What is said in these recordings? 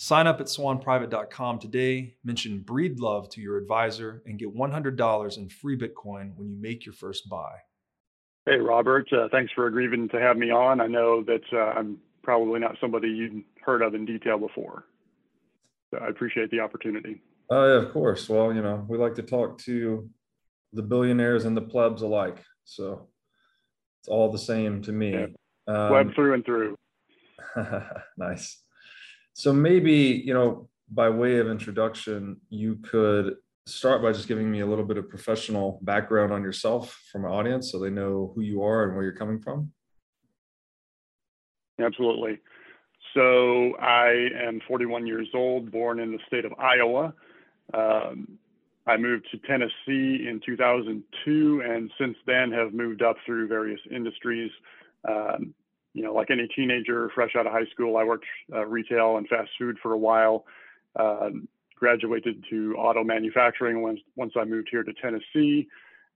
Sign up at swanprivate.com today, mention Breedlove to your advisor, and get $100 in free Bitcoin when you make your first buy. Hey, Robert. Uh, thanks for agreeing to have me on. I know that uh, I'm probably not somebody you've heard of in detail before. So I appreciate the opportunity. Oh, yeah, of course. Well, you know, we like to talk to the billionaires and the plebs alike. So it's all the same to me. Yeah. Um, Web through and through. nice. So maybe, you know, by way of introduction, you could start by just giving me a little bit of professional background on yourself from my audience so they know who you are and where you're coming from. Absolutely. So I am 41 years old, born in the state of Iowa. Um, I moved to Tennessee in 2002, and since then have moved up through various industries. Um, you know, like any teenager fresh out of high school, I worked uh, retail and fast food for a while. Um, graduated to auto manufacturing once once I moved here to Tennessee.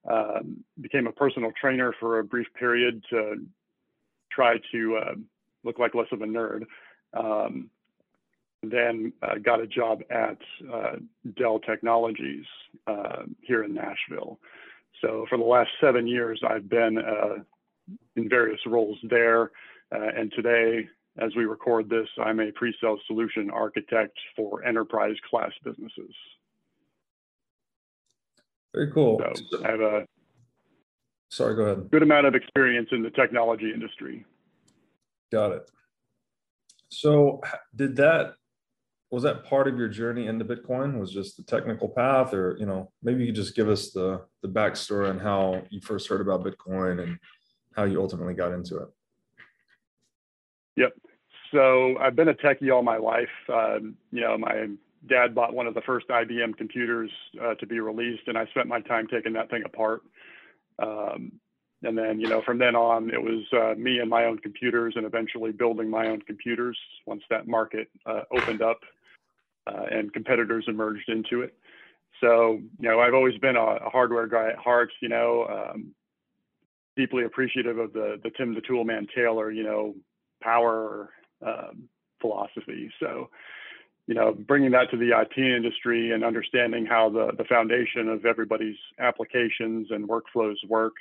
Um, became a personal trainer for a brief period to try to uh, look like less of a nerd. Um, then uh, got a job at uh, Dell Technologies uh, here in Nashville. So for the last seven years, I've been uh, in various roles there. Uh, and today, as we record this, I'm a pre-sale solution architect for enterprise class businesses. Very cool. So I have a sorry, go ahead. Good amount of experience in the technology industry. Got it. So did that was that part of your journey into Bitcoin? Was just the technical path, or you know, maybe you could just give us the the backstory on how you first heard about Bitcoin and how you ultimately got into it. Yep. So I've been a techie all my life. Um, you know, my dad bought one of the first IBM computers uh, to be released, and I spent my time taking that thing apart. Um, and then, you know, from then on, it was uh, me and my own computers, and eventually building my own computers once that market uh, opened up uh, and competitors emerged into it. So, you know, I've always been a, a hardware guy at heart. You know, um, deeply appreciative of the the Tim the Toolman Taylor, you know, power um, philosophy. So, you know, bringing that to the IT industry and understanding how the, the foundation of everybody's applications and workflows work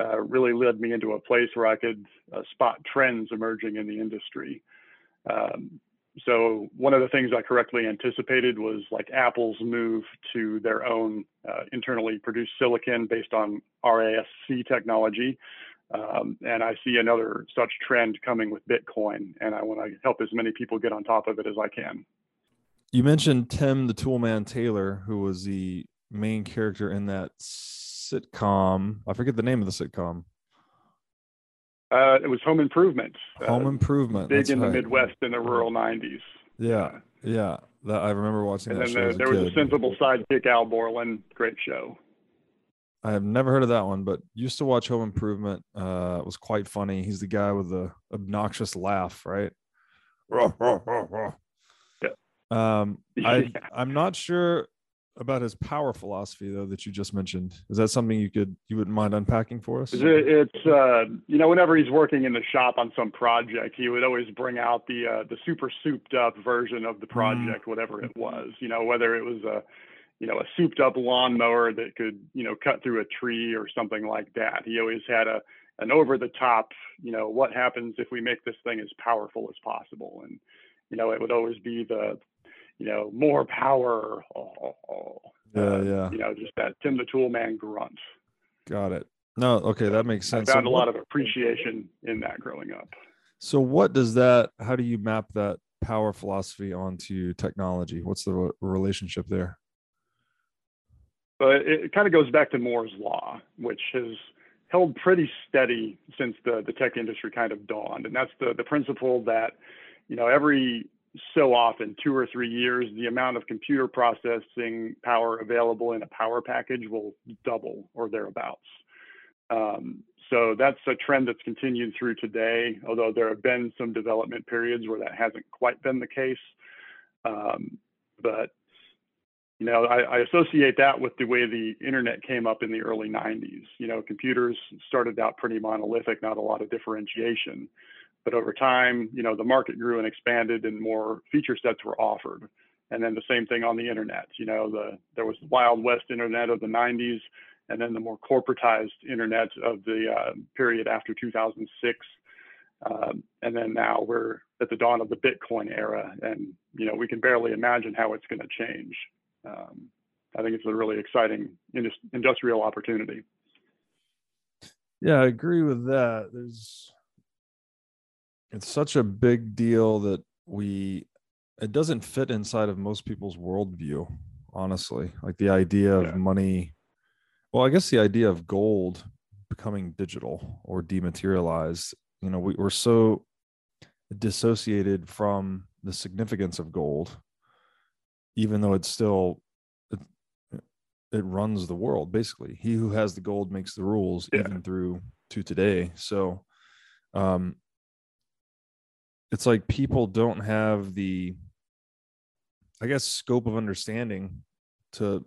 uh, really led me into a place where I could uh, spot trends emerging in the industry. Um, so one of the things I correctly anticipated was like Apple's move to their own uh, internally produced silicon based on RISC technology. Um, and I see another such trend coming with Bitcoin, and I want to help as many people get on top of it as I can. You mentioned Tim the Toolman Taylor, who was the main character in that sitcom. I forget the name of the sitcom. Uh, it was Home Improvement. Home uh, Improvement. Big in right. the Midwest in the rural '90s. Yeah, yeah. That I remember watching and that then show. The, there was a sensible sidekick, Al Borland. Great show. I have never heard of that one, but used to watch Home Improvement. Uh, it was quite funny. He's the guy with the obnoxious laugh, right? Yeah. Um, I I'm not sure about his power philosophy though that you just mentioned. Is that something you could you wouldn't mind unpacking for us? It's uh, you know whenever he's working in the shop on some project, he would always bring out the uh, the super souped up version of the mm. project, mm. whatever it was. You know whether it was a you know a souped up lawnmower that could you know cut through a tree or something like that. He always had a an over the top you know what happens if we make this thing as powerful as possible and you know it would always be the you know, more power. Oh, oh. Yeah, uh, yeah. You know, just that Tim the Tool Man grunt. Got it. No, okay, that makes sense. I found so a what, lot of appreciation in that growing up. So, what does that? How do you map that power philosophy onto technology? What's the relationship there? But it, kind of goes back to Moore's law, which has held pretty steady since the the tech industry kind of dawned, and that's the the principle that you know every so often, two or three years, the amount of computer processing power available in a power package will double or thereabouts. Um, so that's a trend that's continued through today, although there have been some development periods where that hasn't quite been the case. Um, but you know, I, I, associate that with the way the internet came up in the early 90s. You know, computers started out pretty monolithic, not a lot of differentiation. But over time, you know, the market grew and expanded and more feature sets were offered. And then the same thing on the internet. You know, the there was the Wild West internet of the 90s, and then the more corporatized internet of the uh, period after 2006. Um, and then now we're at the dawn of the Bitcoin era, and you know we can barely imagine how it's going to change. Um, I think it's a really exciting industrial opportunity. Yeah, I agree with that. There's it's such a big deal that we it doesn't fit inside of most people's worldview honestly like the idea of yeah. money well i guess the idea of gold becoming digital or dematerialized you know we, we're so dissociated from the significance of gold even though it's still it, it runs the world basically. He who has the gold makes the rules yeah. even through to today. So um it's like people don't have the i guess scope of understanding to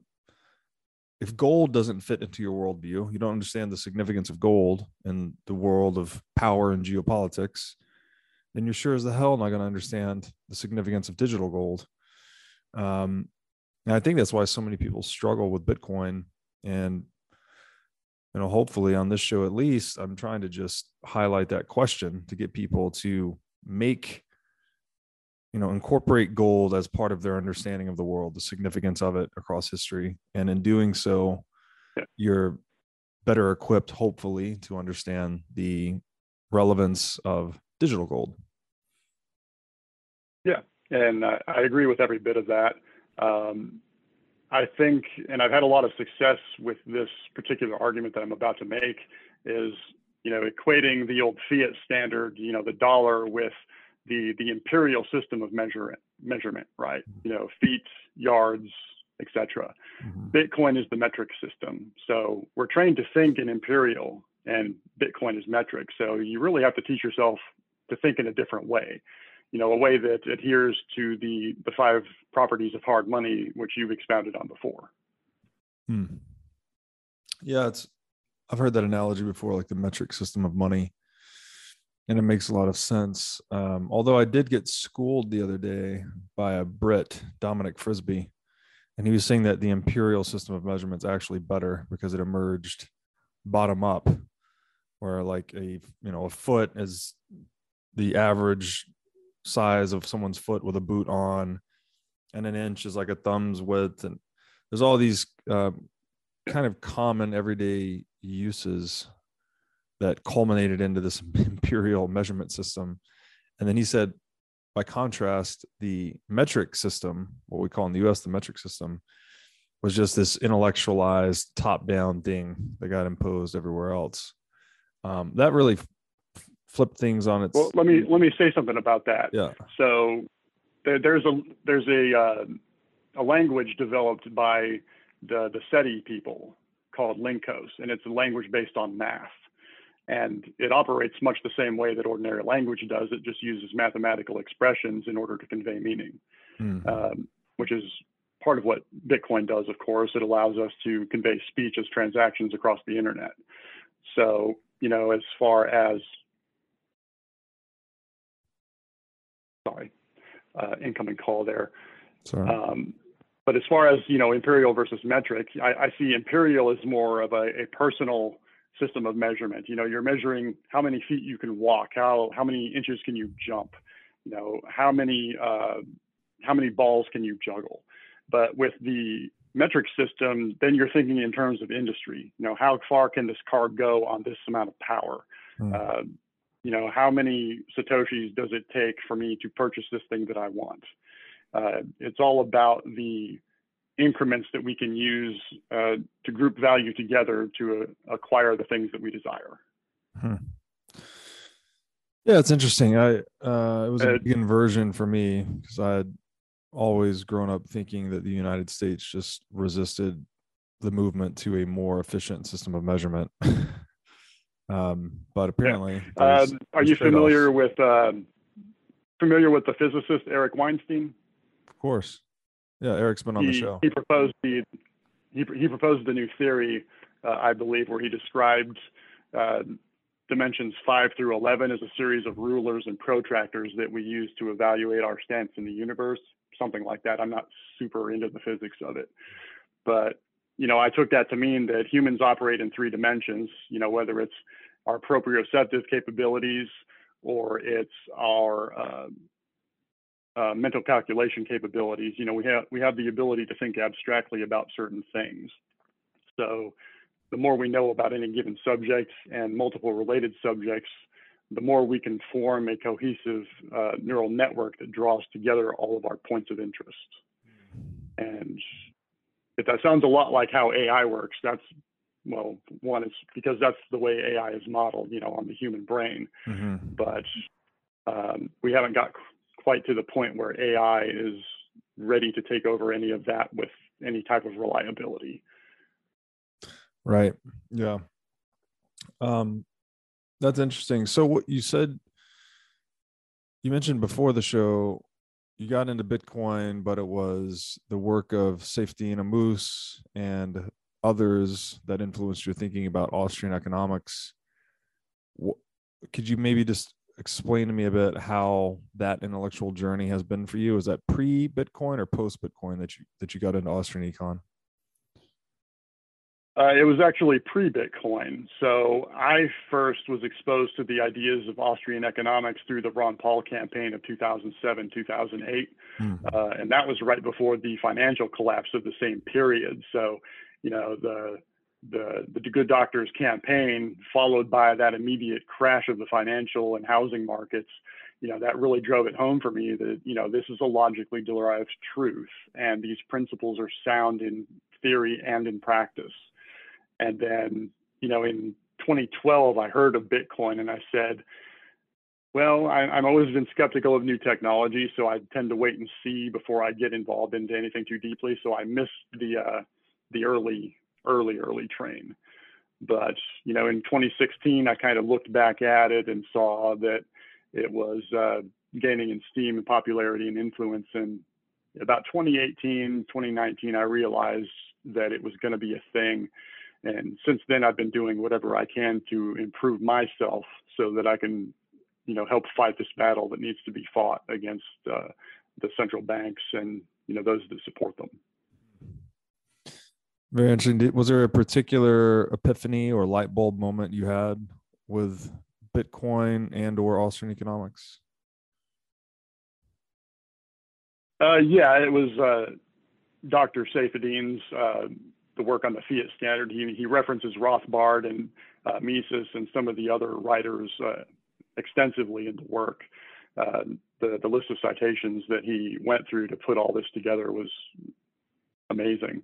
if gold doesn't fit into your worldview you don't understand the significance of gold in the world of power and geopolitics then you're sure as the hell not going to understand the significance of digital gold um, and i think that's why so many people struggle with bitcoin. And you know hopefully on this show at least i'm trying to just highlight that question to get people to make you know incorporate gold as part of their understanding of the world the significance of it across history. And in doing so yeah. you're better equipped hopefully to understand the relevance of digital gold. Yeah and uh, i agree with every bit of that um, i think and i've had a lot of success with this particular argument that i'm about to make is you know, equating the old fiat standard, you know, the dollar with the the imperial system of measurement, measurement, right? Mm-hmm. You know, feet, yards, etc. Mm-hmm. Bitcoin is the metric system. So we're trained to think in imperial, and Bitcoin is metric. So you really have to teach yourself to think in a different way. You know, a way that adheres to the the five properties of hard money, which you've expounded on before. Hmm. Yeah, it's I've heard that analogy before, like the metric system of money, and it makes a lot of sense. Um, although I did get schooled the other day by a Brit, Dominic Frisby, and he was saying that the imperial system of measurement is actually better because it emerged bottom up, where like a you know a foot is the average size of someone's foot with a boot on, and an inch is like a thumb's width, and there's all these uh, kind of common everyday uses that culminated into this imperial measurement system. And then he said, by contrast, the metric system, what we call in the US the metric system, was just this intellectualized top down thing that got imposed everywhere else. Um, that really f- flipped things on its. Well, let me let me say something about that. Yeah. So there, there's a there's a uh, a language developed by the the SETI people called Lincos, and it's a language based on math. And it operates much the same way that ordinary language does. It just uses mathematical expressions in order to convey meaning, mm. um, which is part of what Bitcoin does, of course. It allows us to convey speech as transactions across the internet. So, you know, as far as, incoming call there. Sorry. Um, but as far as, you know, imperial versus metric, I, I see imperial as more of a, a personal system of measurement. You know, you're measuring how many feet you can walk, how, how many inches can you jump, you know, how many, uh, how many balls can you juggle? But with the metric system, then you're thinking in terms of industry. You know, how far can this car go on this amount of power? Mm. Uh, you know, how many satoshis does it take for me to purchase this thing that I want? Uh, it's all about the increments that we can use uh, to group value together to uh, acquire the things that we desire. Hmm. Yeah, it's interesting. I uh, it was a big inversion for me because I had always grown up thinking that the United States just resisted the movement to a more efficient system of measurement. um, but apparently, yeah. um, are you familiar with um, familiar with the physicist Eric Weinstein? Of course. Yeah, Eric's been on he, the show. He proposed the he, he proposed the new theory, uh, I believe, where he described uh, dimensions five through eleven as a series of rulers and protractors that we use to evaluate our stance in the universe something like that. I'm not super into the physics of it, but you know, I took that to mean that humans operate in three dimensions. You know, whether it's our proprioceptive capabilities or it's our uh, uh, mental calculation capabilities. You know, we have we have the ability to think abstractly about certain things. So, the more we know about any given subject and multiple related subjects, the more we can form a cohesive uh, neural network that draws together all of our points of interest. And if that sounds a lot like how AI works, that's well, one is because that's the way AI is modeled, you know, on the human brain. Mm-hmm. But um, we haven't got quite to the point where AI is ready to take over any of that with any type of reliability. Right. Yeah. Um, that's interesting. So what you said you mentioned before the show you got into Bitcoin, but it was the work of Saifedean Ammous and others that influenced your thinking about Austrian economics. Could you maybe just explain to me a bit how that intellectual journey has been for you? Is that pre-Bitcoin or post-Bitcoin that you that you got into Austrian econ? Uh, it was actually pre-Bitcoin. So I first was exposed to the ideas of Austrian economics through the Ron Paul campaign of 2007, 2008. Mm-hmm. Uh, and that was right before the financial collapse of the same period. So, you know, the, the, the Good Doctors campaign followed by that immediate crash of the financial and housing markets, you know, that really drove it home for me that, you know, this is a logically derived truth and these principles are sound in theory and in practice. And then, you know, in 2012, I heard of Bitcoin and I said, well, I, am always been skeptical of new technology, so I tend to wait and see before I get involved into anything too deeply. So I missed the uh, the early, early, early train. But you know, in 2016, I kind of looked back at it and saw that it was uh, gaining in steam and popularity and influence. And about 2018, 2019, I realized that it was going to be a thing and since then, I've been doing whatever I can to improve myself so that I can, you know, help fight this battle that needs to be fought against uh, the central banks and you know those that support them. Very interesting. Was there a particular epiphany or light bulb moment you had with Bitcoin and or Austrian economics? Uh, yeah, it was uh, Dr. Saifedean's uh, the work on the Fiat standard. He, he references Rothbard and uh, Mises and some of the other writers uh, extensively in the work. Uh, the, the list of citations that he went through to put all this together was amazing.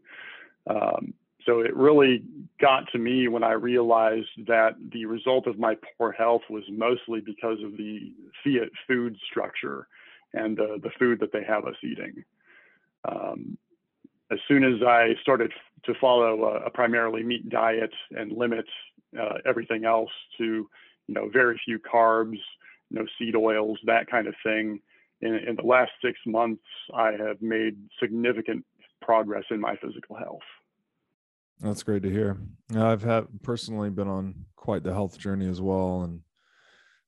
Um, so it really got to me when I realized that the result of my poor health was mostly because of the Fiat food structure and uh, the food that they have us eating. Um, as soon as I started to follow a, a primarily meat diet and limit uh, everything else to, you know, very few carbs, no seed oils, that kind of thing, in, in the last six months, I have made significant progress in my physical health. That's great to hear. I've had personally been on quite the health journey as well, and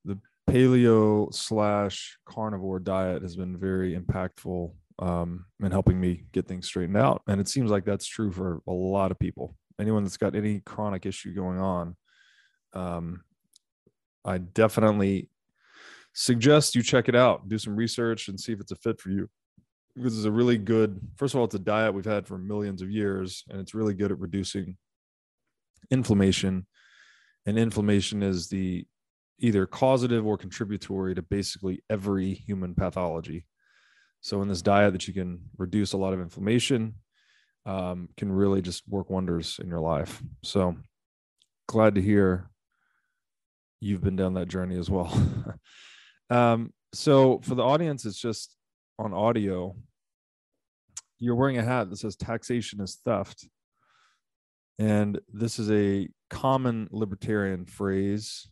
the paleo slash carnivore diet has been very impactful um, in helping me get things straightened out. And it seems like that's true for a lot of people. Anyone that's got any chronic issue going on, um, I definitely suggest you check it out, do some research, and see if it's a fit for you this is a really good first of all it's a diet we've had for millions of years and it's really good at reducing inflammation. And inflammation is the either causative or contributory to basically every human pathology. So in this diet that you can reduce a lot of inflammation um, can really just work wonders in your life. So glad to hear you've been down that journey as well. Um, so for the audience it's just on audio, you're wearing a hat that says taxation is theft. And this is a common libertarian phrase.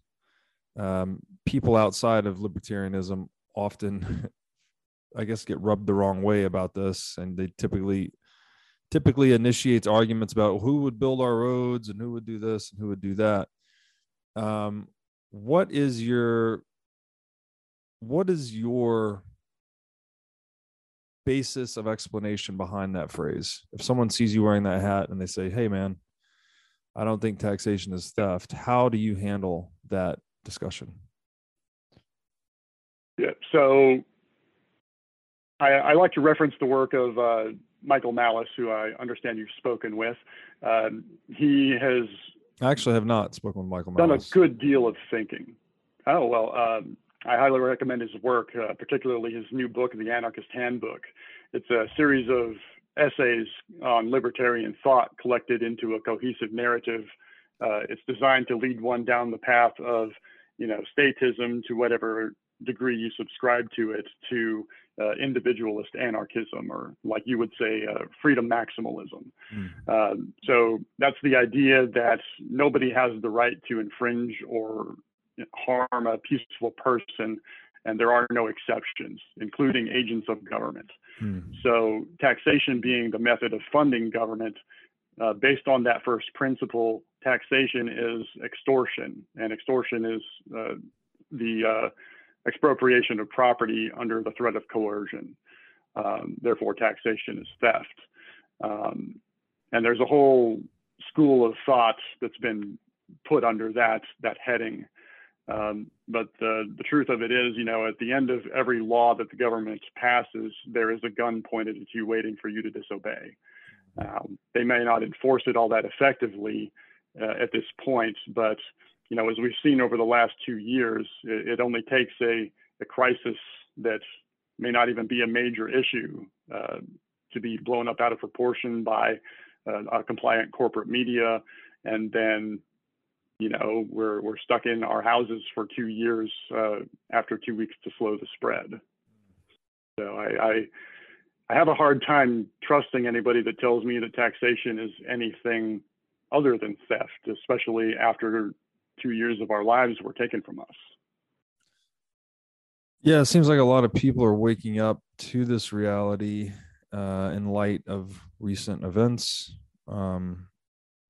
Um, people outside of libertarianism often, I guess, get rubbed the wrong way about this, and they typically typically initiates arguments about who would build our roads and who would do this and who would do that. Um, what is your what is your basis of explanation behind that phrase. If someone sees you wearing that hat and they say, "Hey, man, I don't think taxation is theft," how do you handle that discussion? Yeah, so I, I like to reference the work of uh, Michael Malice, who I understand you've spoken with. Um, he has I actually have not spoken with Michael Malice. Done a good deal of thinking. Oh well, um, I highly recommend his work, uh, particularly his new book, The Anarchist Handbook. It's a series of essays on libertarian thought collected into a cohesive narrative. Uh, it's designed to lead one down the path of, you know, statism to whatever degree you subscribe to it, to uh, individualist anarchism, or like you would say, uh, freedom maximalism. Mm. so that's the idea that nobody has the right to infringe or harm a peaceful person, and there are no exceptions, including agents of government. Hmm. So, taxation being the method of funding government, uh, based on that first principle, taxation is extortion, and extortion is uh, the uh, expropriation of property under the threat of coercion. Um, therefore, taxation is theft. Um, and there's a whole school of thought that's been put under that that heading. Um, but the, the truth of it is, you know, at the end of every law that the government passes, there is a gun pointed at you waiting for you to disobey. Um, they may not enforce it all that effectively uh, at this point, but you know, as we've seen over the last two years, it, it only takes a, a, crisis that may not even be a major issue uh, to be blown up out of proportion by uh, a compliant corporate media, and then you know, we're we're stuck in our houses for two years uh, after two weeks to slow the spread. So I, I, I have a hard time trusting anybody that tells me that taxation is anything other than theft, especially after two years of our lives were taken from us. Yeah, it seems like a lot of people are waking up to this reality uh, in light of recent events. Um,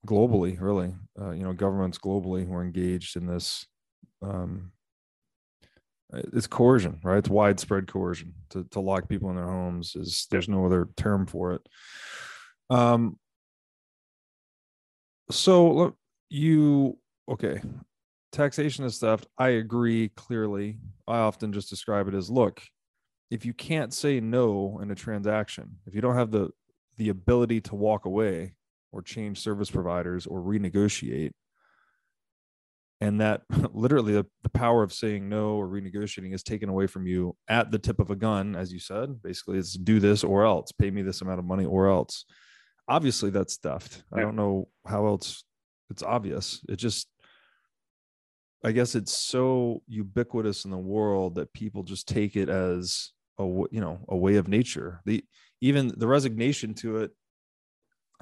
globally, really, uh, you know, governments globally who are engaged in this. Um, it's coercion, right? It's widespread coercion to, to lock people in their homes. Is there's no other term for it. Um. So you okay? Taxation is theft. I agree clearly. I often just describe it as look, if you can't say no in a transaction, if you don't have the the ability to walk away, or change service providers or renegotiate. And that literally the, the power of saying no or renegotiating is taken away from you at the tip of a gun as you said. Basically it's do this or else. Pay me this amount of money or else. Obviously that's theft. I don't know how else it's obvious. It just i guess it's so ubiquitous in the world that people just take it as a you know a way of nature. The even the resignation to it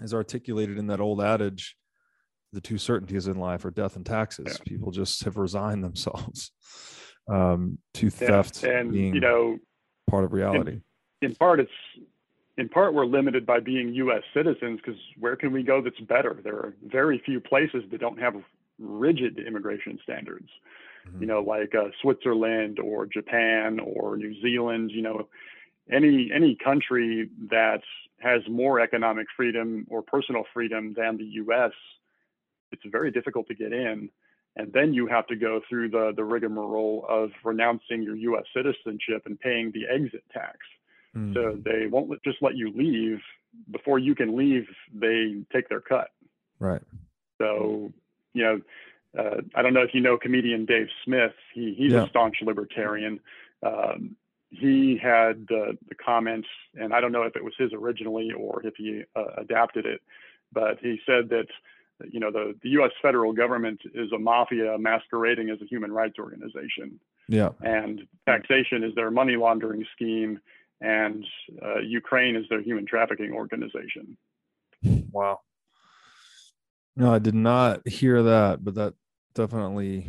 is articulated in that old adage the two certainties in life are death and taxes yeah. people just have resigned themselves um, to theft yeah. and being you know part of reality in, in, part it's in part, we're limited by being U.S. citizens because where can we go that's better? There are very few places that don't have rigid immigration standards. Mm-hmm. You know, like uh, Switzerland or Japan or New Zealand. You know, any any country that has more economic freedom or personal freedom than the U.S. It's very difficult to get in, and then you have to go through the the rigmarole of renouncing your U.S. citizenship and paying the exit tax. Mm. So they won't just let you leave. Before you can leave, they take their cut. Right. So, you know, uh, I don't know if you know comedian Dave Smith. He, he's yeah. a staunch libertarian. Um, he had the, the comments, and I don't know if it was his originally or if he uh, adapted it, but he said that you know the, the U.S. federal government is a mafia masquerading as a human rights organization. Yeah. And taxation is their money laundering scheme, and uh, Ukraine is their human trafficking organization. Wow. No, I did not hear that, but that definitely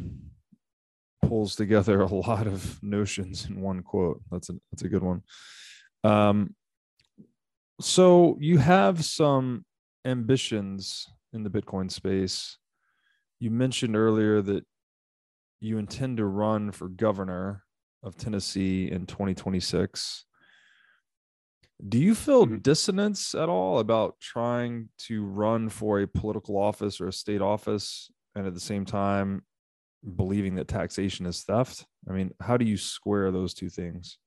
pulls together a lot of notions in one quote. That's a that's a good one. Um, so you have some ambitions in the Bitcoin space. You mentioned earlier that you intend to run for governor of Tennessee in 2026. Do you feel mm-hmm. dissonance at all about trying to run for a political office or a state office and at the same time believing that taxation is theft? I mean, how do you square those two things?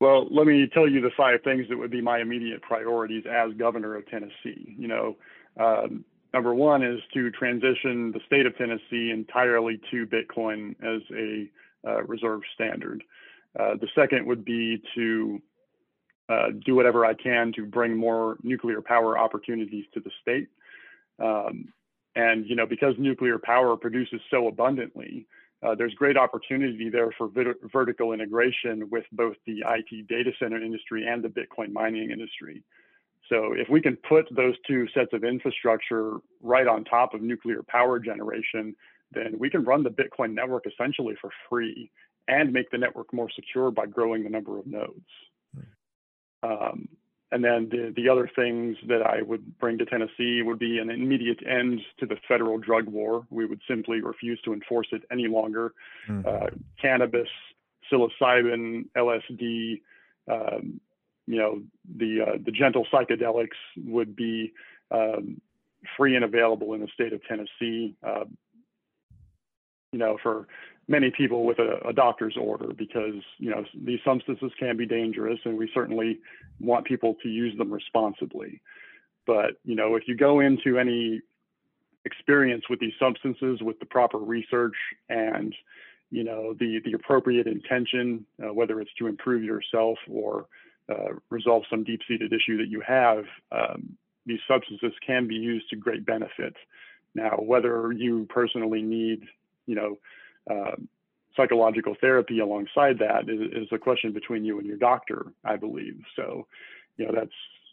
Well, let me tell you the five things that would be my immediate priorities as governor of Tennessee. You know, um, number one is to transition the state of Tennessee entirely to Bitcoin as a uh, reserve standard. Uh, the second would be to uh, do whatever I can to bring more nuclear power opportunities to the state. Um, and you know, because nuclear power produces so abundantly, uh, there's great opportunity there for vit- vertical integration with both the IT data center industry and the Bitcoin mining industry. So if we can put those two sets of infrastructure right on top of nuclear power generation, then we can run the Bitcoin network essentially for free and make the network more secure by growing the number of nodes. Um, and then the, the other things that I would bring to Tennessee would be an immediate end to the federal drug war. We would simply refuse to enforce it any longer. Mm-hmm. Uh, cannabis, psilocybin, LSD, um, you know, the uh, the gentle psychedelics would be um, free and available in the state of Tennessee. Uh, you know, for many people with a, a, doctor's order because you know these substances can be dangerous and we certainly want people to use them responsibly. But you know if you go into any experience with these substances with the proper research and you know the the appropriate intention uh, whether it's to improve yourself or uh, resolve some deep-seated issue that you have um, these substances can be used to great benefit. Now whether you personally need you know uh, psychological therapy alongside that is, is, a question between you and your doctor, I believe. So, you know, that's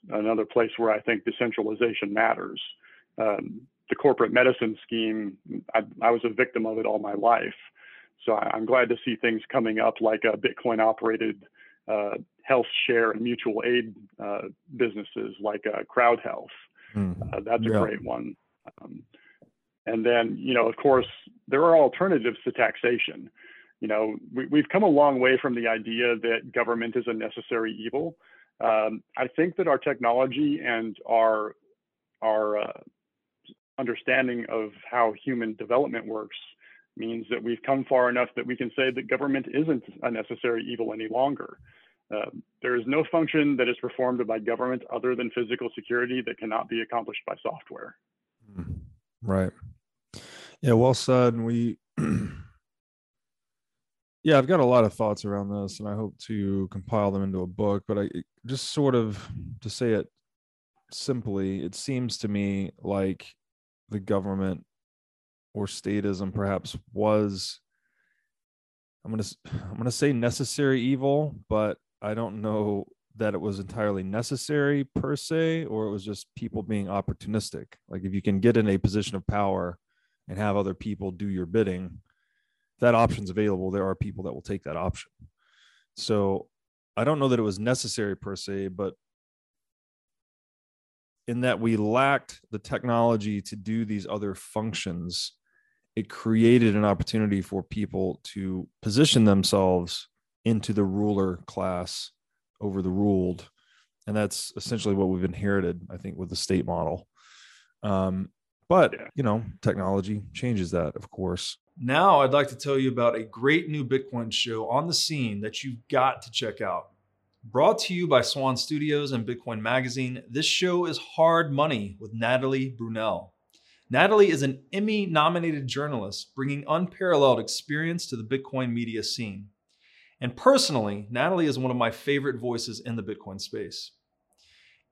another place where I think decentralization matters. Um, the corporate medicine scheme, I, I, was a victim of it all my life. So I, am glad to see things coming up like a Bitcoin operated uh, health share and mutual aid uh, businesses like uh, Crowd Health. Mm. that's a yeah. great one. Um, and then, you know, of course, there are alternatives to taxation. You know, we, have come a long way from the idea that government is a necessary evil. Um, I think that our technology and our our uh, understanding of how human development works means that we've come far enough that we can say that government isn't a necessary evil any longer. Uh, there is no function that is performed by government other than physical security that cannot be accomplished by software. Hmm. Right. Yeah, well said. And We, yeah, I've got a lot of thoughts around this, and I hope to compile them into a book. But I just sort of to say it simply, it seems to me like the government or statism perhaps was. I'm gonna I'm gonna say necessary evil, but I don't know that it was entirely necessary per se, or it was just people being opportunistic. Like if you can get in a position of power and have other people do your bidding, that option's available. There are people that will take that option. So I don't know that it was necessary per se, but in that we lacked the technology to do these other functions, it created an opportunity for people to position themselves into the ruler class over the ruled. And that's essentially what we've inherited, I think, with the state model. Um, but, yeah. you know, technology changes that, of course. Now, I'd like to tell you about a great new Bitcoin show on the scene that you've got to check out. Brought to you by Swan Studios and Bitcoin Magazine, this show is Hard Money with Natalie Brunell. Natalie is an Emmy nominated journalist bringing unparalleled experience to the Bitcoin media scene. And personally, Natalie is one of my favorite voices in the Bitcoin space.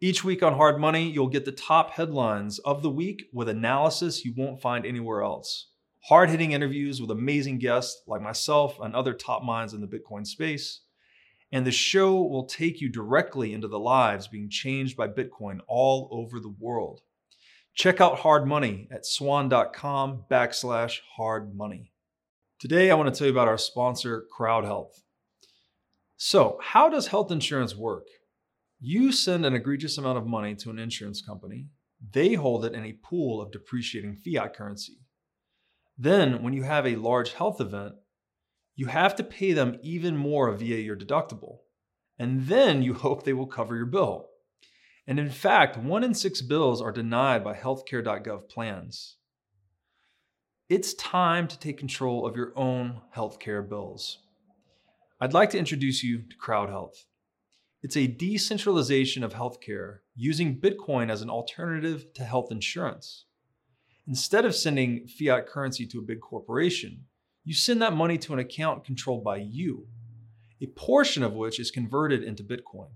Each week on Hard Money, you'll get the top headlines of the week with analysis you won't find anywhere else. Hard hitting interviews with amazing guests like myself and other top minds in the Bitcoin space and the show will take you directly into the lives being changed by Bitcoin all over the world. Check out Hard Money at swan.com backslash hard money. Today, I want to tell you about our sponsor, Crowd Health. So, how does health insurance work? You send an egregious amount of money to an insurance company, they hold it in a pool of depreciating fiat currency. Then, when you have a large health event, you have to pay them even more via your deductible. And then you hope they will cover your bill. And in fact, one in six bills are denied by healthcare.gov plans. It's time to take control of your own healthcare bills. I'd like to introduce you to Crowd Health. It's a decentralization of healthcare using Bitcoin as an alternative to health insurance. Instead of sending fiat currency to a big corporation, you send that money to an account controlled by you, a portion of which is converted into Bitcoin.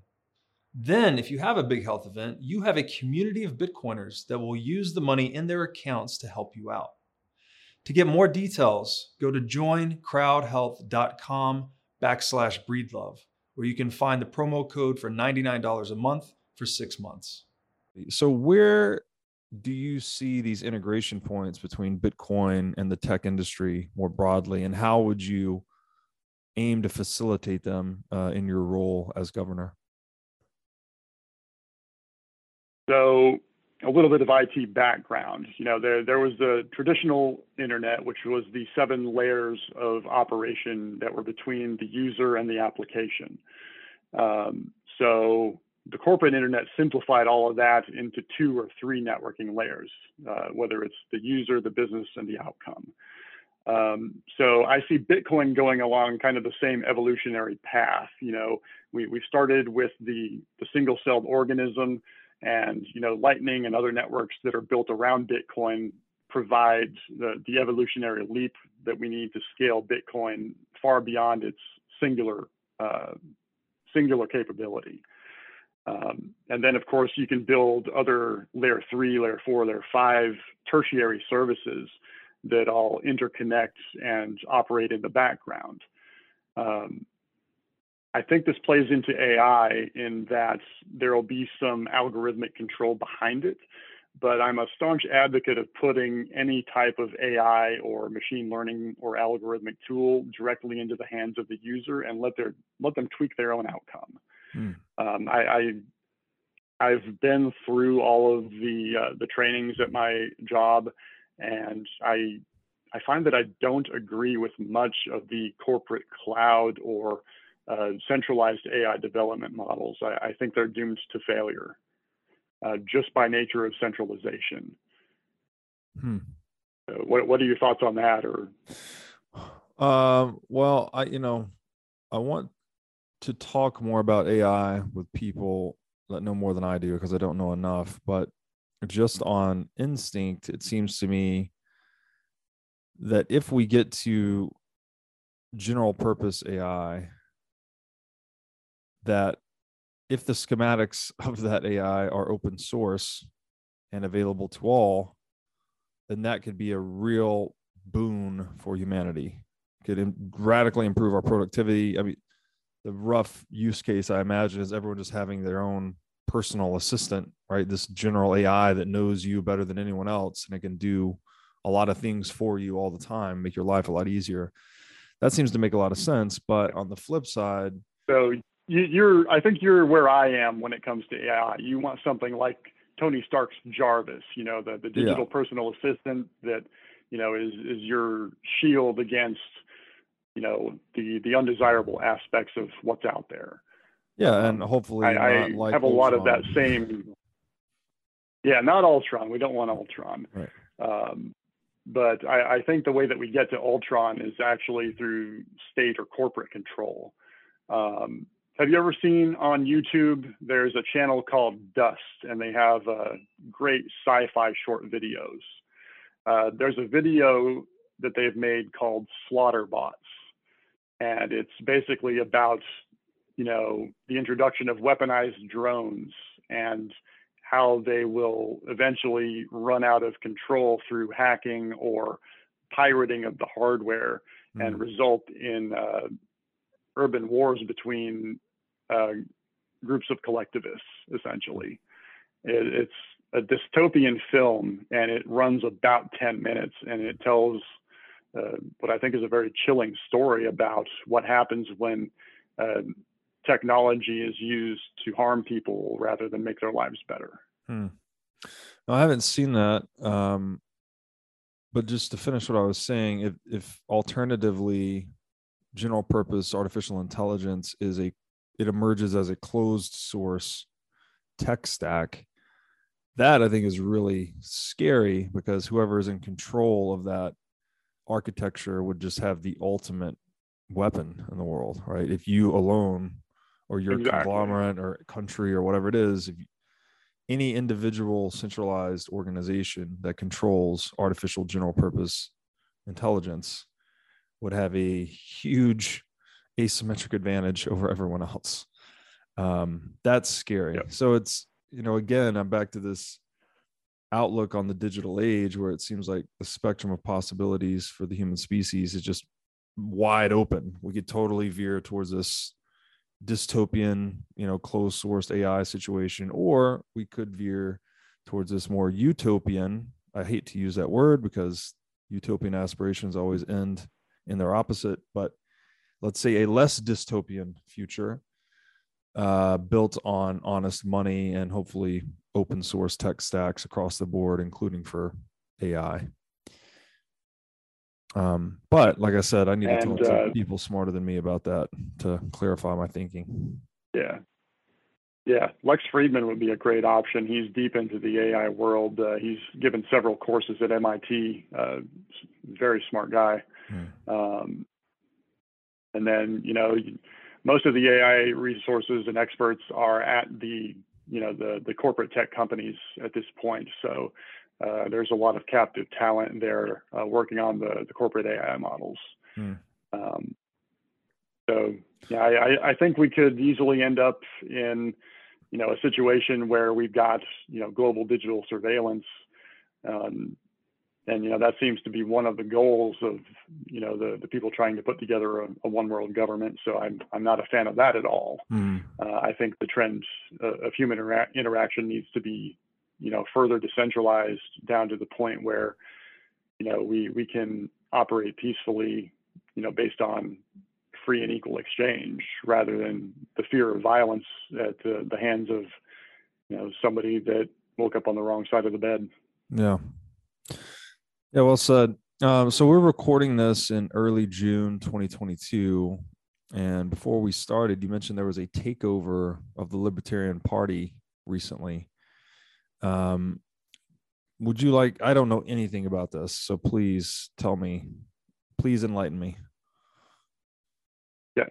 Then, if you have a big health event, you have a community of Bitcoiners that will use the money in their accounts to help you out. To get more details, go to joincrowdhealth.com backslash breedlove, where you can find the promo code for $99 a month for six months. So, where do you see these integration points between Bitcoin and the tech industry more broadly, and how would you aim to facilitate them uh, in your role as governor? So, a little bit of IT background. You know, there there was the traditional internet, which was the seven layers of operation that were between the user and the application. Um, so the corporate internet simplified all of that into two or three networking layers, uh, whether it's the user, the business, and the outcome. Um, so I see Bitcoin going along kind of the same evolutionary path. You know, we, we started with the, the single celled organism and, you know, Lightning and other networks that are built around Bitcoin provide the, the evolutionary leap that we need to scale Bitcoin far beyond its singular, uh, singular capability. Um, and then, of course, you can build other layer three, layer four, layer five tertiary services that all interconnect and operate in the background. Um, I think this plays into AI in that there will be some algorithmic control behind it, but I'm a staunch advocate of putting any type of AI or machine learning or algorithmic tool directly into the hands of the user and let their let them tweak their own outcome. Hmm. Um, I, I have been through all of the uh, the trainings at my job, and I I find that I don't agree with much of the corporate cloud or uh, centralized AI development models. I, I, think they're doomed to failure uh, just by nature of centralization. Hmm. Uh, what What are your thoughts on that? Or um, well, I you know I want to talk more about AI with people that know more than I do because I don't know enough. But just on instinct, it seems to me that if we get to general purpose AI, that if the schematics of that AI are open source and available to all, then that could be a real boon for humanity. Could radically improve our productivity. I mean, the rough use case I imagine is everyone just having their own personal assistant, right? This general AI that knows you better than anyone else and it can do a lot of things for you all the time, make your life a lot easier. That seems to make a lot of sense. But on the flip side, so you, are I think you're where I am when it comes to AI. You want something like Tony Stark's Jarvis, you know, the, the digital yeah. personal assistant that, you know, is is your shield against, you know, the the undesirable aspects of what's out there. Yeah, and um, hopefully I, I have a lot of that same. Yeah, not Ultron. We don't want Ultron. Right. Um, but I, I, think the way that we get to Ultron is actually through state or corporate control. Um, have you ever seen on YouTube? There's a channel called Dust, and they have uh, great sci-fi short videos. Uh, there's a video that they've made called Slaughterbots, and it's basically about you know the introduction of weaponized drones and how they will eventually run out of control through hacking or pirating of the hardware mm. and result in uh, urban wars between uh, groups of collectivists, essentially. It, it's a dystopian film and it runs about 10 minutes and it tells uh, what I think is a very chilling story about what happens when uh, technology is used to harm people rather than make their lives better. Hmm. I haven't seen that. Um, but just to finish what I was saying, if, if alternatively general purpose artificial intelligence is a it emerges as a closed source tech stack that i think is really scary because whoever is in control of that architecture would just have the ultimate weapon in the world right if you alone or your exactly. conglomerate or country or whatever it is, if any individual centralized organization that controls artificial general purpose intelligence would have a huge asymmetric advantage over everyone else. Um, that's scary. Yep. So it's, you know, again, I'm back to this outlook on the digital age where it seems like the spectrum of possibilities for the human species is just wide open. We could totally veer towards this dystopian, you know, closed sourced AI situation, or we could veer towards this more utopian. I hate to use that word because utopian aspirations always end in their opposite, but let's say a less dystopian future uh, built on honest money and hopefully open source tech stacks across the board, including for AI. Um, but like I said, I need and, to talk uh, to people smarter than me about that to clarify my thinking. Yeah. Yeah, Lex Fridman would be a great option. He's deep into the AI world. Uh, he's given several courses at MIT. Uh, very smart guy. Hmm. Um, and then, you know, most of the AI resources and experts are at the, you know, the the corporate tech companies at this point. So uh, there's a lot of captive talent there uh, working on the, the corporate AI models. Hmm. Um, so yeah, I, I think we could easily end up in, you know, a situation where we've got, you know, global digital surveillance. Um, and, you know, that seems to be one of the goals of, you know, the, the people trying to put together a, a one world government. So I'm, I'm not a fan of that at all. Hmm. Uh, I think the trend uh, of human intera- interaction needs to be you know, further decentralized down to the point where, you know, we, we can operate peacefully, you know, based on free and equal exchange rather than the fear of violence at the, the hands of, you know, somebody that woke up on the wrong side of the bed. Yeah. Yeah, well said. Um, so we're recording this in early June 2022. And before we started, you mentioned there was a takeover of the Libertarian Party recently. Um, would you like? I don't know anything about this, so please tell me. Please enlighten me. Yeah.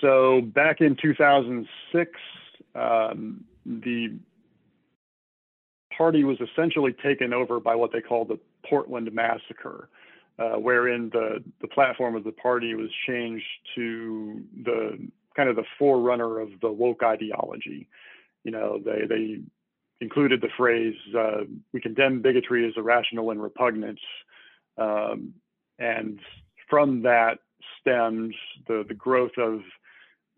So back in 2006, um, the party was essentially taken over by what they call the Portland Massacre, uh, wherein the, the platform of the party was changed to the kind of the forerunner of the woke ideology. You know, they, they included the phrase, uh, we condemn bigotry as irrational and repugnant. Um, and from that stems the, the growth of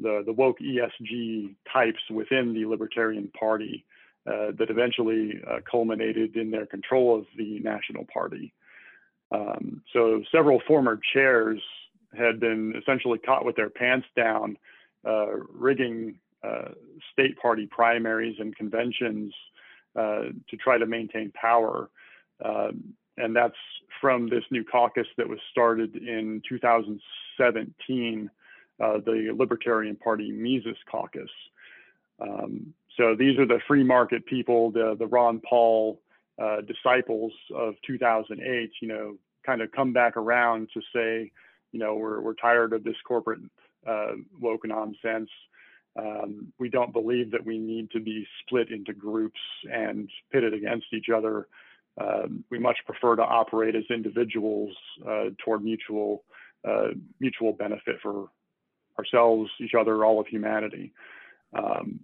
the, the woke ESG types within the Libertarian Party uh, that eventually uh, culminated in their control of the National Party. Um, so several former chairs had been essentially caught with their pants down uh, rigging uh, state party primaries and conventions uh, to try to maintain power. Um, and that's from this new caucus that was started in 2017, uh, the Libertarian Party Mises Caucus. Um, so these are the free market people, the, the Ron Paul uh, disciples of 2008, you know, kind of come back around to say, you know, we're, we're tired of this corporate uh, woke nonsense. Um, we don't believe that we need to be split into groups and pitted against each other. Um, we much prefer to operate as individuals uh, toward mutual uh, mutual benefit for ourselves, each other, all of humanity. Um,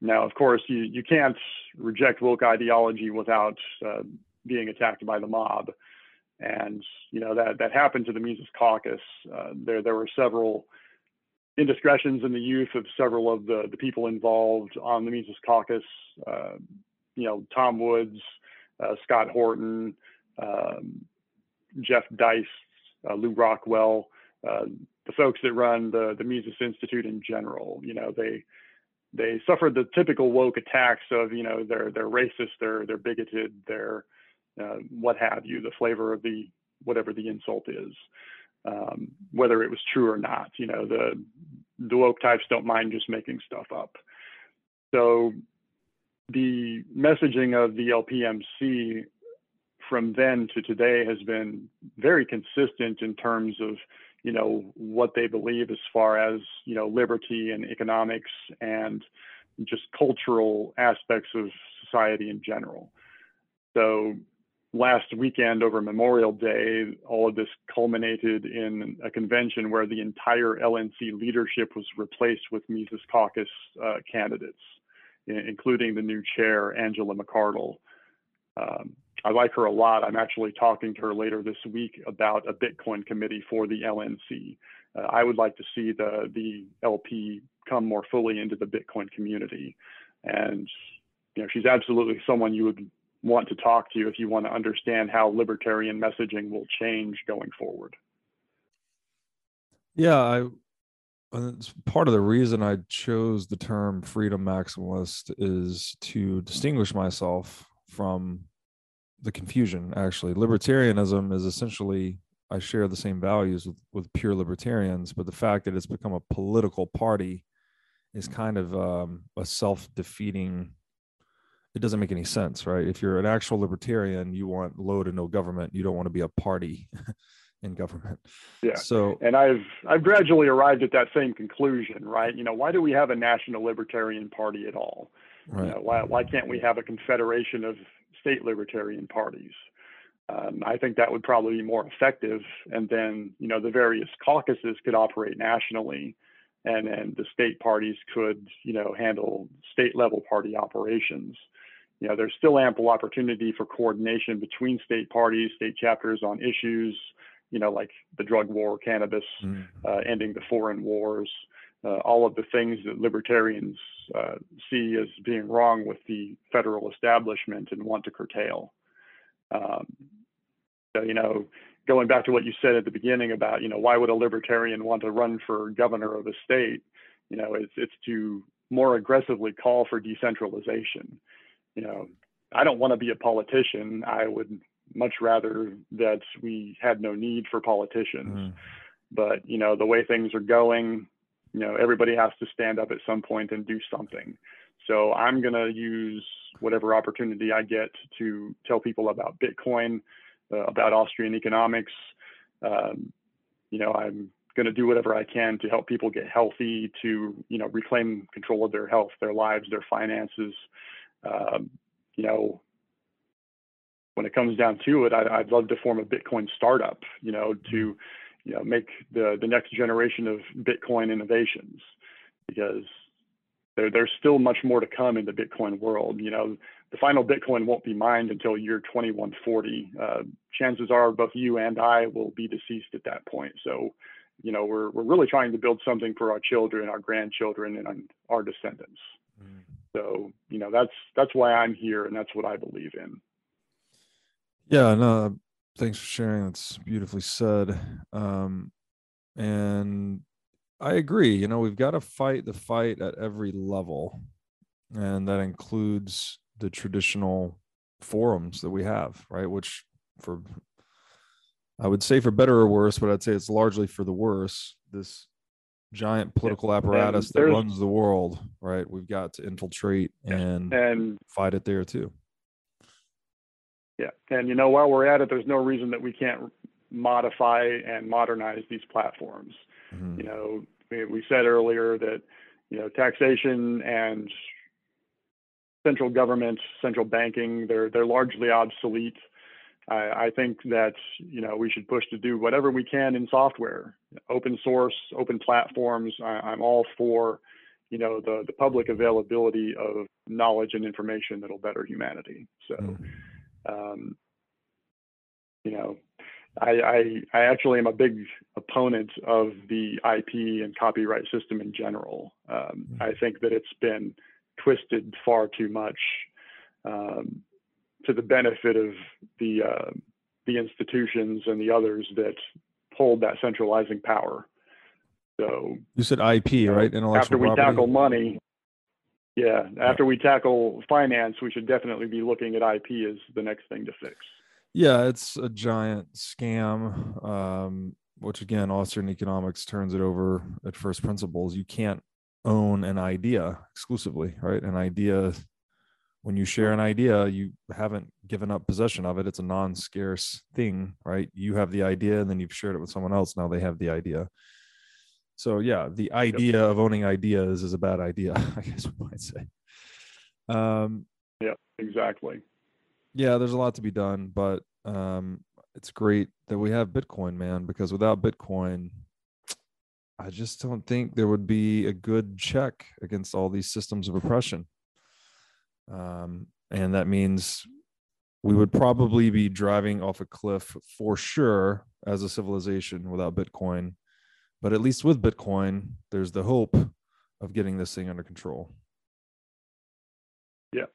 now, of course, you, you can't reject woke ideology without uh, being attacked by the mob. And, you know, that, that happened to the Mises Caucus. Uh, there, there were several indiscretions in the youth of several of the, the people involved on the Mises Caucus. Uh, you know, Tom Woods, uh, Scott Horton, um, Jeff Deist, uh, Lew Rockwell, uh, the folks that run the, the Mises Institute in general. You know, they, they suffered the typical woke attacks of you know they're they're racist they're they're bigoted they're uh, what have you the flavor of the whatever the insult is um, whether it was true or not you know the the woke types don't mind just making stuff up. So the messaging of the LPMC from then to today has been very consistent in terms of you know what they believe as far as you know liberty and economics and just cultural aspects of society in general so last weekend over memorial day all of this culminated in a convention where the entire lnc leadership was replaced with mises caucus uh, candidates including the new chair angela McArdle. um, I like her a lot. I'm actually talking to her later this week about a Bitcoin committee for the LNC. Uh, I would like to see the the LP come more fully into the Bitcoin community, and you know she's absolutely someone you would want to talk to if you want to understand how libertarian messaging will change going forward. Yeah, I part of the reason I chose the term freedom maximalist is to distinguish myself from the confusion actually. Libertarianism is essentially i share the same values with, with pure libertarians but the fact that it's become a political party is kind of um, a self-defeating it doesn't make any sense right? If you're an actual libertarian you want low to no government. You don't want to be a party in government. Yeah. So and i've i've gradually arrived at that same conclusion right? You know why do we have a national libertarian party at all? Right. You know, why, why can't we have a confederation of state libertarian parties. Um, I think that would probably be more effective. And then, you know, the various caucuses could operate nationally, and and the state parties could, you know, handle state level party operations. You know, there's still ample opportunity for coordination between state parties, state chapters on issues, you know, like the drug war, cannabis, mm. uh, ending the foreign wars uh, all of the things that libertarians uh, see as being wrong with the federal establishment and want to curtail. Um, so, you know, going back to what you said at the beginning about, you know, why would a libertarian want to run for governor of a state? You know, it's it's to more aggressively call for decentralization. You know, I don't want to be a politician. I would much rather that we had no need for politicians. Mm. But you know, the way things are going, you know everybody has to stand up at some point and do something. So i'm going to use whatever opportunity i get to tell people about bitcoin uh, about austrian economics. Um, you know i'm going to do whatever i can to help people get healthy to you know reclaim control of their health their lives their finances. Um, you know when it comes down to it I, i'd love to form a bitcoin startup you know to you know, make the, the next generation of Bitcoin innovations because there, there's still much more to come in the Bitcoin world. You know, the final Bitcoin won't be mined until year 2140. Uh, chances are both you and I will be deceased at that point. So, you know, we're, we're really trying to build something for our children, our grandchildren, and our descendants. Mm. So, you know, that's that's why I'm here, and that's what I believe in. Yeah, no, thanks for sharing. That's beautifully said. Um, and I agree. You know, we've got to fight the fight at every level, and that includes the traditional forums that we have, right? Which, for I would say for better or worse, but I'd say it's largely for the worse. This giant political apparatus that runs the world, right? We've got to infiltrate and and fight it there too. Yeah, and you know, while we're at it, there's no reason that we can't modify and modernize these platforms. Mm-hmm. You know, we, we said earlier that you know taxation and central government, central banking, they're they're largely obsolete. I, I, think that you know we should push to do whatever we can in software, open source, open platforms. I, am all for you know the the public availability of knowledge and information that'll better humanity. So, mm. Um, you know, I, I, I actually am a big opponent of the IP and copyright system in general. Um, mm. I think that it's been twisted far too much um, to the benefit of the uh, the institutions and the others that hold that centralizing power. So you said IP, right? after we property? tackle money, yeah, after we tackle finance, we should definitely be looking at IP as the next thing to fix. Yeah, it's a giant scam. Um, which again, Austrian economics turns it over at first principles. You can't own an idea exclusively, right? An idea, when you share an idea, you haven't given up possession of it. It's a non scarce thing, right? You have the idea and then you've shared it with someone else. Now they have the idea. So, yeah, the idea yep. of owning ideas is a bad idea, I guess we might say. Um, yeah, exactly. Yeah, there's a lot to be done, but um, it's great that we have Bitcoin, man, because without Bitcoin, I just don't think there would be a good check against all these systems of oppression. Um, and that means we would probably be driving off a cliff for sure as a civilization without Bitcoin. But at least with Bitcoin, there's the hope of getting this thing under control. Yeah.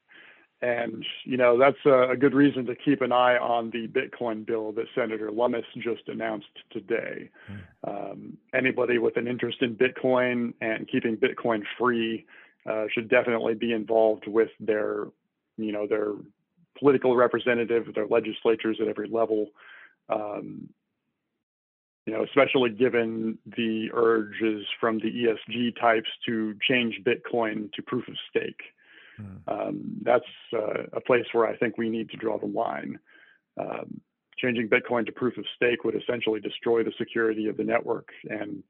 And, you know, that's a, good reason to keep an eye on the Bitcoin bill that Senator Lummis just announced today. Hmm. Um, anybody with an interest in Bitcoin and keeping Bitcoin free uh, should definitely be involved with their, you know, their political representative, their legislatures at every level. Um, you know, especially given the urges from the ESG types to change Bitcoin to proof of stake. Hmm. Um, that's uh, a place where I think we need to draw the line. Um, changing Bitcoin to proof of stake would essentially destroy the security of the network and,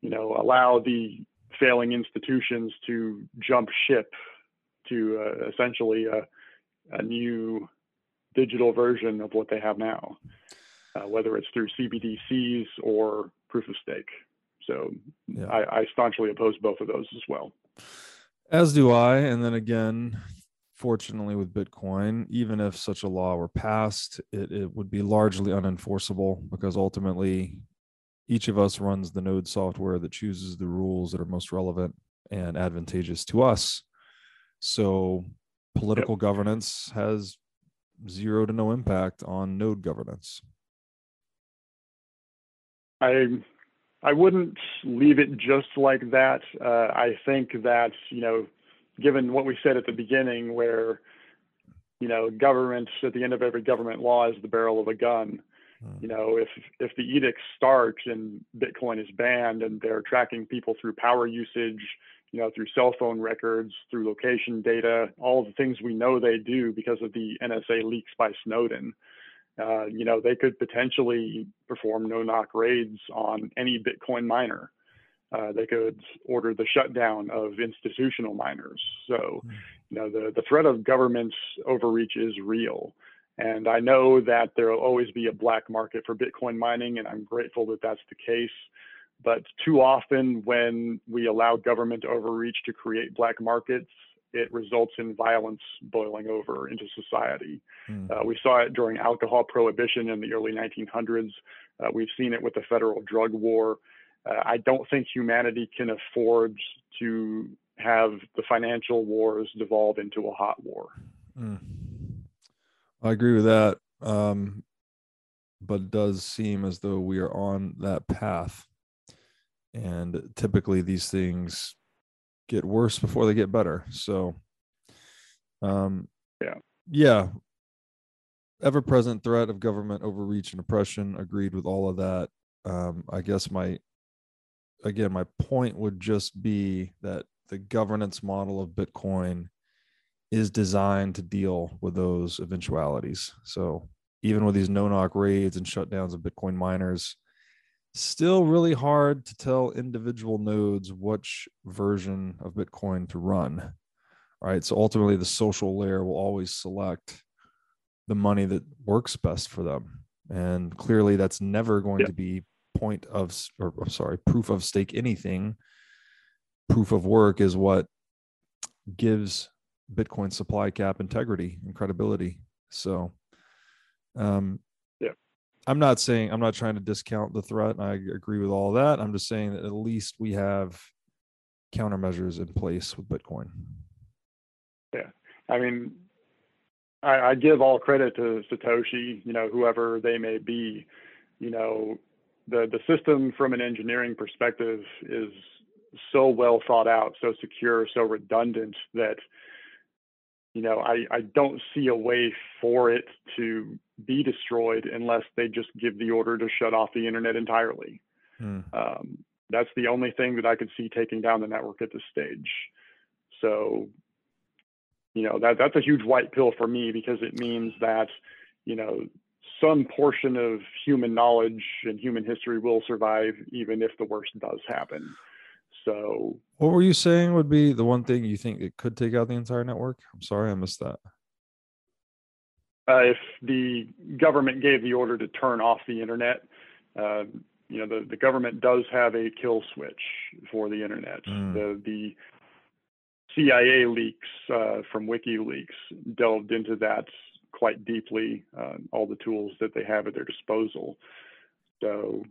you know, allow the failing institutions to jump ship to uh, essentially a, a, new digital version of what they have now, uh, whether it's through CBDCs or proof of stake. So yeah. I, I staunchly oppose both of those as well. As do I. And then again, fortunately with Bitcoin, even if such a law were passed, it, it would be largely unenforceable because ultimately each of us runs the node software that chooses the rules that are most relevant and advantageous to us. So political yep. governance has zero to no impact on node governance. I I wouldn't leave it just like that. Uh, I think that, you know, given what we said at the beginning, where, you know, government at the end of every government law is the barrel of a gun. Hmm. You know, if if the edict starts and Bitcoin is banned and they're tracking people through power usage, you know, through cell phone records, through location data, all the things we know they do because of the NSA leaks by Snowden uh, you know, they could potentially perform no-knock raids on any Bitcoin miner. Uh, they could order the shutdown of institutional miners. So, hmm. you know, the, the threat of government overreach is real. And I know that there will always be a black market for Bitcoin mining, and I'm grateful that that's the case. But too often, when we allow government overreach to create black markets, it results in violence boiling over into society. Mm. Uh, we saw it during alcohol prohibition in the early 1900s. Uh, we've seen it with the federal drug war. Uh, I don't think humanity can afford to have the financial wars devolve into a hot war. Mm. I agree with that. Um, but it does seem as though we are on that path. and typically these things get worse before they get better. So, um, yeah, yeah, ever present threat of government overreach and oppression. Agreed with all of that. Um, I guess my again, my point would just be that the governance model of Bitcoin is designed to deal with those eventualities. So even with these no knock raids and shutdowns of Bitcoin miners, still really hard to tell individual nodes which version of Bitcoin to run. Right. So ultimately, the social layer will always select the money that works best for them. And clearly, that's never going to be point of, or sorry, proof of stake anything. Proof of work is what gives Bitcoin supply cap integrity and credibility. So, um, I'm not saying I'm not trying to discount the threat. I agree with all that. I'm just saying that at least we have countermeasures in place with Bitcoin. Yeah, I mean, I, I give all credit to Satoshi. You know, whoever they may be. You know, the the system from an engineering perspective is so well thought out, so secure, so redundant that you know I I don't see a way for it to be destroyed unless they just give the order to shut off the internet entirely. Hmm. Um, that's the only thing that I could see taking down the network at this stage. So, you know, that that's a huge white pill for me because it means that, you know, some portion of human knowledge and human history will survive even if the worst does happen. So, what were you saying would be the one thing you think it could take out the entire network? I'm sorry, I missed that uh, if the government gave the order to turn off the internet, uh, you know, the, the government does have a kill switch for the internet. Mm. The, the CIA leaks uh, from WikiLeaks delved into that quite deeply, uh, all the tools that they have at their disposal. So,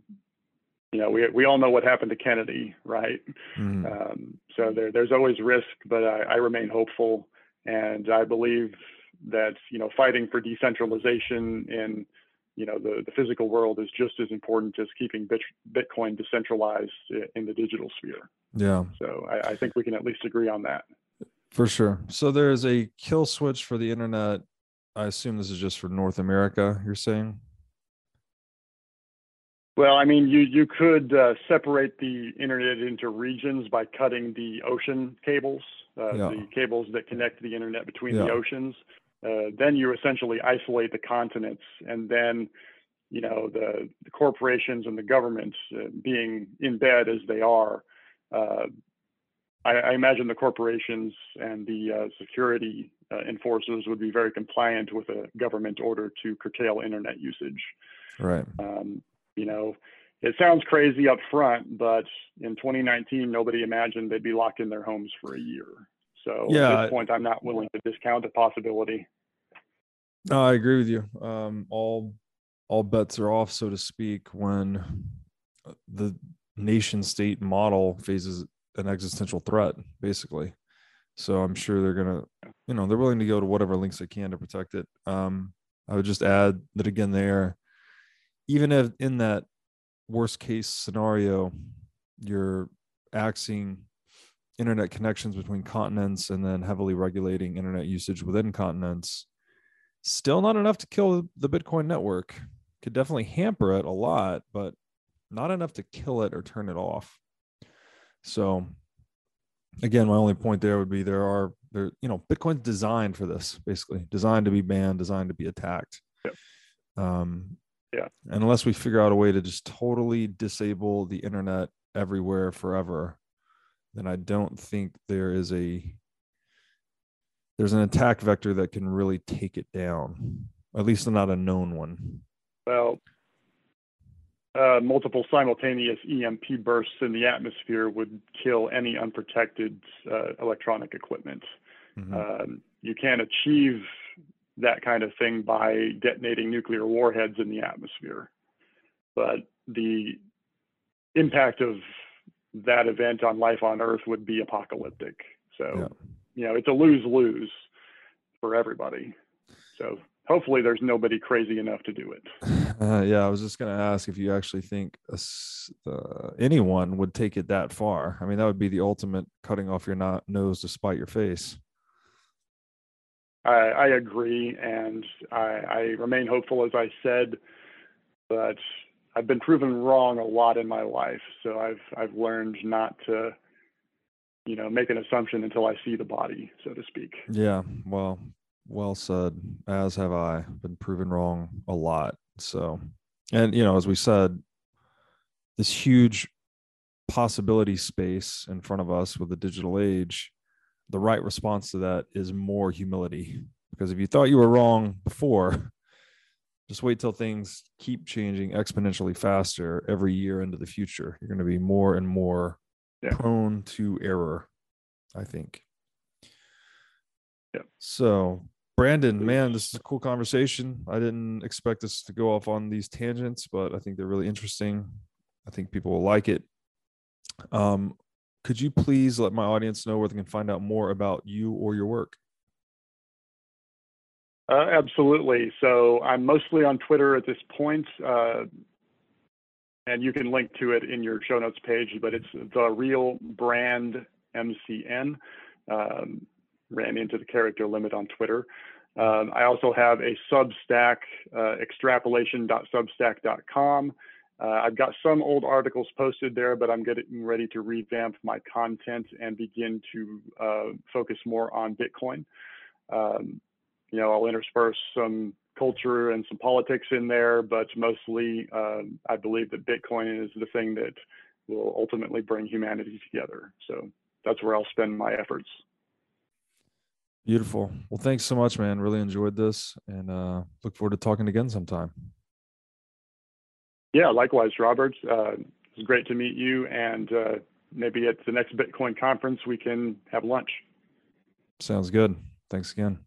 you know, we, we all know what happened to Kennedy, right? Mm. Um, so there, there's always risk, but I, I remain hopeful. And I believe that you know fighting for decentralization in you know the, the physical world is just as important as keeping bit, Bitcoin decentralized in the digital sphere. Yeah. So I, I think we can at least agree on that. For sure. So there's a kill switch for the internet. I assume this is just for North America. You're saying? Well, I mean, you you could uh, separate the internet into regions by cutting the ocean cables, uh, yeah. the cables that connect the internet between yeah. the oceans. Uh, then you essentially isolate the continents, and then you know the, the corporations and the governments uh, being in bed as they are. Uh, I, I, imagine the corporations and the uh, security uh, enforcers would be very compliant with a government order to curtail internet usage. Right. Um, you know, it sounds crazy up front, but in 2019, nobody imagined they'd be locked in their homes for a year. So yeah, at this point, I'm not willing to discount the possibility. No, I agree with you. Um, all all bets are off, so to speak, when the nation state model faces an existential threat, basically. So I'm sure they're gonna, you know, they're willing to go to whatever links they can to protect it. Um, I would just add that again, there, even if in that worst case scenario, you're axing internet connections between continents and then heavily regulating internet usage within continents still not enough to kill the bitcoin network. Could definitely hamper it a lot but not enough to kill it or turn it off. So again my only point there would be there are there you know bitcoin's designed for this basically. Designed to be banned designed to be attacked. Yep. um yeah unless we figure out a way to just totally disable the internet everywhere forever then I don't think there is a there's an attack vector that can really take it down. At least not a known one. Well, uh, multiple simultaneous EMP bursts in the atmosphere would kill any unprotected uh, electronic equipment. Mm-hmm. Um, you can't achieve that kind of thing by detonating nuclear warheads in the atmosphere. But the impact of that event on life on Earth would be apocalyptic. So, yeah. you know, it's a lose lose for everybody. So hopefully there's nobody crazy enough to do it. Uh, yeah, I was just going to ask if you actually think uh, anyone would take it that far. I mean, that would be the ultimate cutting off your not- nose to spite your face. I, I agree, and I, I remain hopeful, as I said, but I've been proven wrong a lot in my life. So I've I've learned not to, you know, make an assumption until I see the body, so to speak. Yeah, well, well said. As have I been proven wrong a lot. So, and you know, as we said, this huge possibility space in front of us with the digital age, the right response to that is more humility. Because if you thought you were wrong before, just wait till things keep changing exponentially faster every year into the future. You're going to be more and more yeah. prone to error, I think. Yeah. So Brandon, man, this is a cool conversation. I didn't expect us to go off on these tangents, but I think they're really interesting. I think people will like it. Um, could you please let my audience know where they can find out more about you or your work? Uh, absolutely. So I'm mostly on Twitter at this point, uh, and you can link to it in your show notes page. But it's the real brand MCN. Um, ran into the character limit on Twitter. Um, I also have a Substack, uh, extrapolation.substack.com. Uh, I've got some old articles posted there, but I'm getting ready to revamp my content and begin to uh, focus more on Bitcoin. Um, you know, I'll intersperse some culture and some politics in there, but mostly um, I believe that Bitcoin is the thing that will ultimately bring humanity together. So that's where I'll spend my efforts. Beautiful. Well, thanks so much, man. Really enjoyed this and uh, look forward to talking again sometime. Yeah, likewise, Robert. Uh, it's great to meet you. And uh, maybe at the next Bitcoin conference, we can have lunch. Sounds good. Thanks again.